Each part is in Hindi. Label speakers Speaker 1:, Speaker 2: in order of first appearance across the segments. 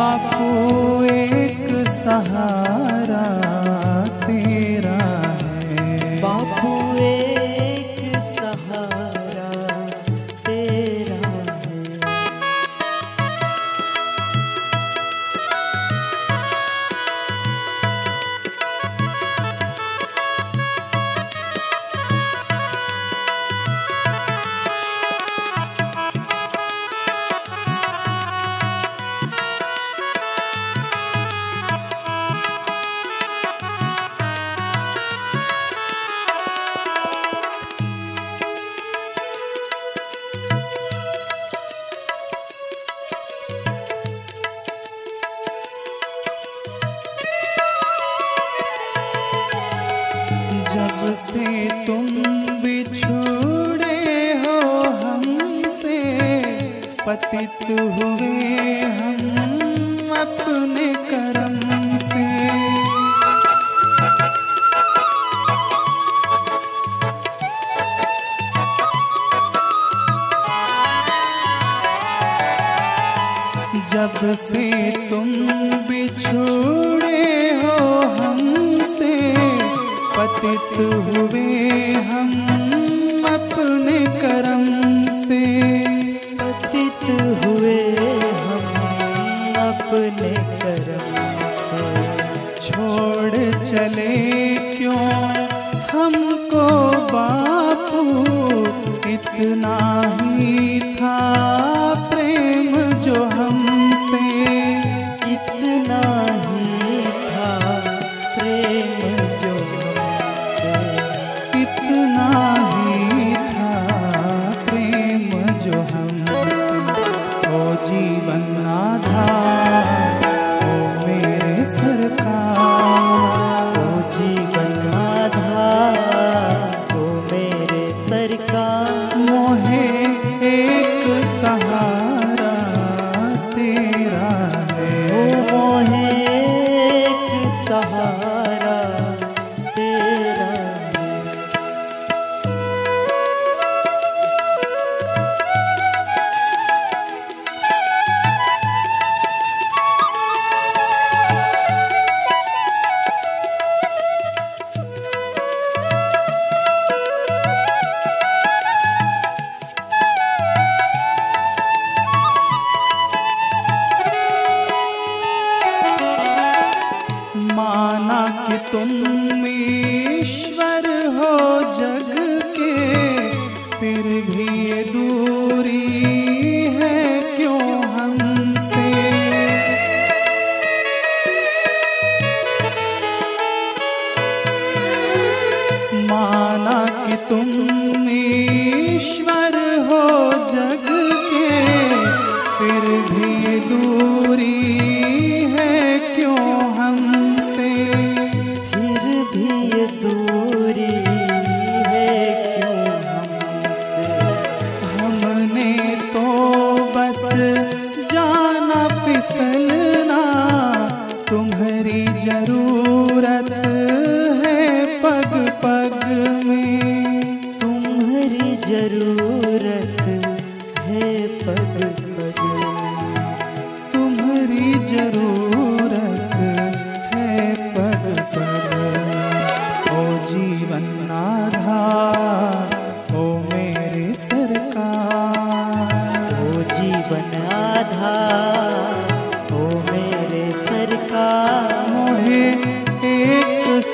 Speaker 1: बापू एक सहारा। पतित हुए हम अपने कर्म से। जब से तुम बिछोड़े हो हमसे, पतित हुए हम अपने कर्म से। जीवन आधार ओ मेरे सरकार
Speaker 2: ओ जीवन आधार ओ मेरे सरकार
Speaker 1: मोहे एक सहारा तेरा है। ओ मोहे एक सहारा
Speaker 2: क्यों हम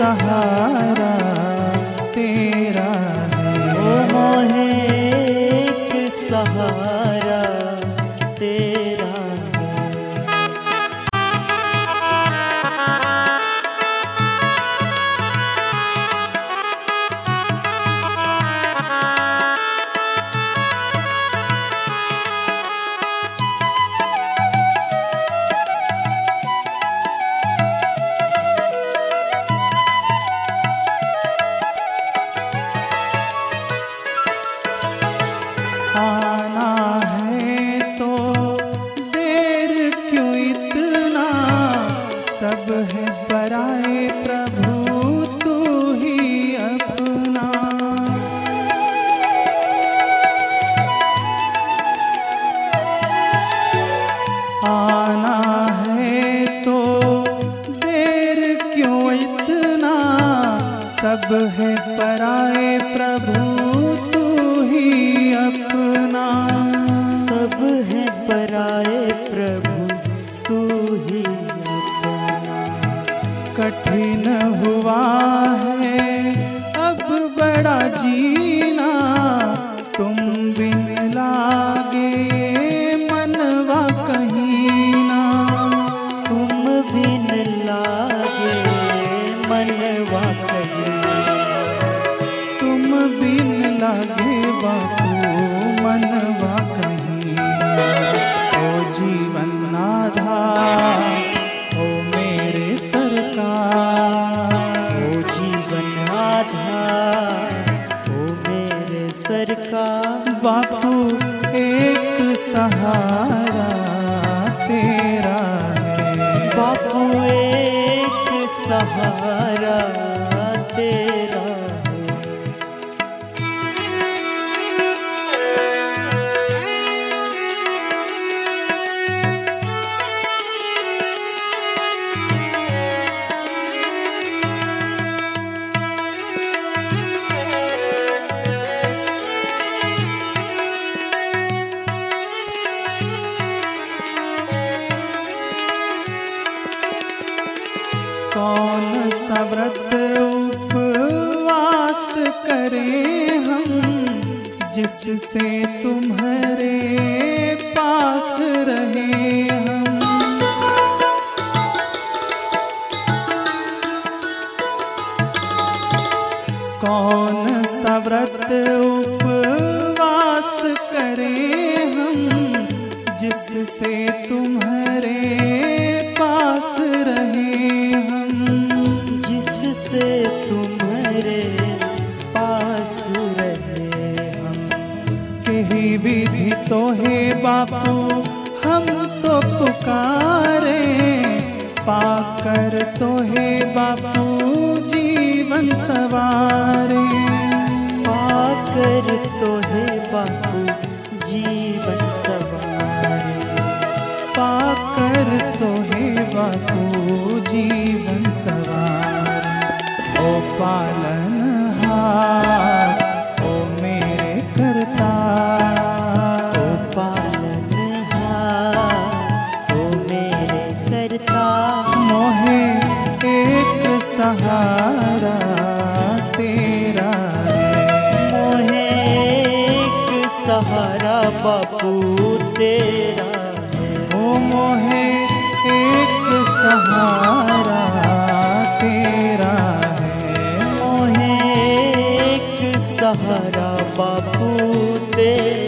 Speaker 2: सहारा
Speaker 1: सब है पराए प्रभु तू ही अपना। सब है पराए प्रभु तू ही अपना। कठिन हुआ तुम बिन लागे बापू मनवा कहीं ओ जीवन आधार ओ मेरे सरकार
Speaker 2: ओ जीवन आधार ओ मेरे सरकार
Speaker 1: बापू एक सहारा, तेरा है।
Speaker 2: बापू, एक सहारा। तेरा
Speaker 1: कौन सा व्रत करें हम जिससे तुम्हारे पास रहे हम। कौन सा उपवास करें हम जिससे तुम्हारे पालन हार ओ मेरे करता
Speaker 2: ओ पालन ओ मेरे करता
Speaker 1: मोहे एक सहारा तेरा
Speaker 2: मोहे एक सहारा बापू तेरा
Speaker 1: ओ मोहे एक सहारा रा बुते